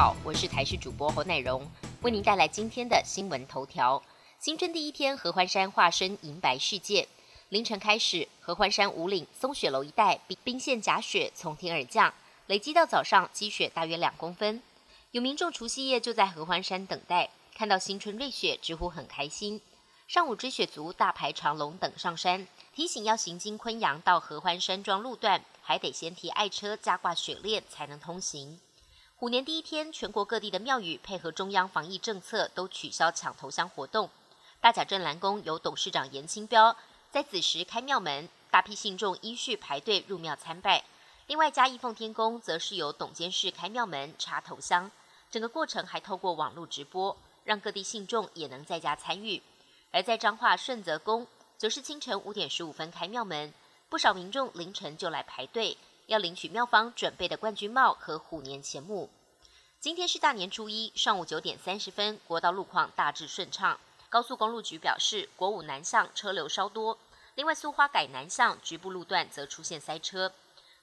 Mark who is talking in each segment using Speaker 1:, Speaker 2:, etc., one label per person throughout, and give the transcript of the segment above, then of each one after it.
Speaker 1: 好，我是台视主播侯乃荣，为您带来今天的新闻头条。新春第一天，合欢山化身银白世界。凌晨开始，合欢山五岭松雪楼一带冰冰线假雪从天而降，累积到早上积雪大约两公分。有民众除夕夜就在合欢山等待，看到新春瑞雪，直呼很开心。上午追雪族大排长龙等上山，提醒要行经昆阳到合欢山庄路段，还得先提爱车加挂雪链才能通行。虎年第一天，全国各地的庙宇配合中央防疫政策，都取消抢头香活动。大甲镇澜宫由董事长严清标在子时开庙门，大批信众依序排队入庙参拜。另外，嘉义奉天宫则是由董监事开庙门插头香，整个过程还透过网络直播，让各地信众也能在家参与。而在彰化顺泽宫，则是清晨五点十五分开庙门，不少民众凌晨就来排队。要领取妙方准备的冠军帽和虎年钱目。今天是大年初一，上午九点三十分，国道路况大致顺畅。高速公路局表示，国五南向车流稍多，另外苏花改南向局部路段则出现塞车。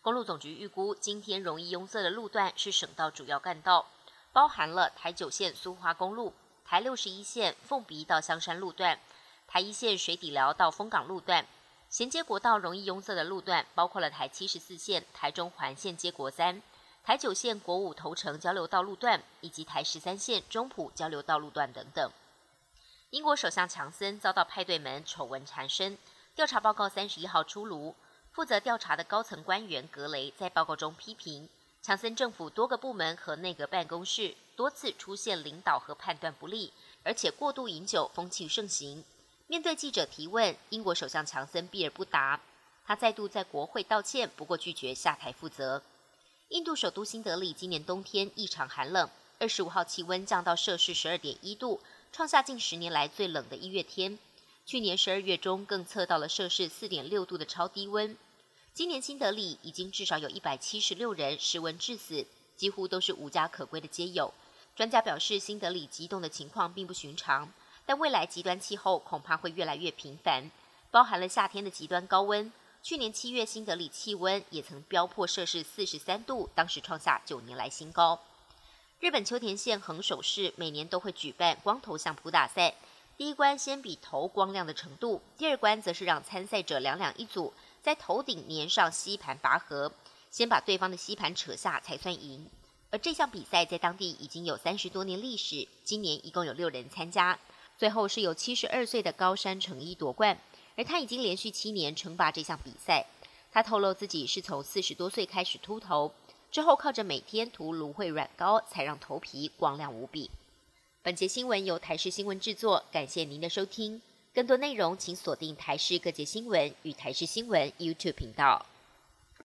Speaker 1: 公路总局预估，今天容易拥塞的路段是省道主要干道，包含了台九线苏花公路、台六十一线凤鼻到香山路段、台一线水底寮到丰港路段。衔接国道容易拥塞的路段，包括了台七十四线台中环线接国三、台九线国五头城交流道路段，以及台十三线中埔交流道路段等等。英国首相强森遭到派对门丑闻缠身，调查报告三十一号出炉，负责调查的高层官员格雷在报告中批评强森政府多个部门和内阁办公室多次出现领导和判断不力，而且过度饮酒风气盛行。面对记者提问，英国首相强森避而不答。他再度在国会道歉，不过拒绝下台负责。印度首都新德里今年冬天异常寒冷，二十五号气温降到摄氏十二点一度，创下近十年来最冷的一月天。去年十二月中更测到了摄氏四点六度的超低温。今年新德里已经至少有一百七十六人失温致死，几乎都是无家可归的街友。专家表示，新德里急冻的情况并不寻常。但未来极端气候恐怕会越来越频繁，包含了夏天的极端高温。去年七月，新德里气温也曾飙破摄氏四十三度，当时创下九年来新高。日本秋田县横手市每年都会举办光头相扑大赛，第一关先比头光亮的程度，第二关则是让参赛者两两一组，在头顶粘上吸盘拔河，先把对方的吸盘扯下才算赢。而这项比赛在当地已经有三十多年历史，今年一共有六人参加。最后是由七十二岁的高山成一夺冠，而他已经连续七年称霸这项比赛。他透露自己是从四十多岁开始秃头，之后靠着每天涂芦荟软膏，才让头皮光亮无比。本节新闻由台视新闻制作，感谢您的收听。更多内容请锁定台视各节新闻与台视新闻 YouTube 频道。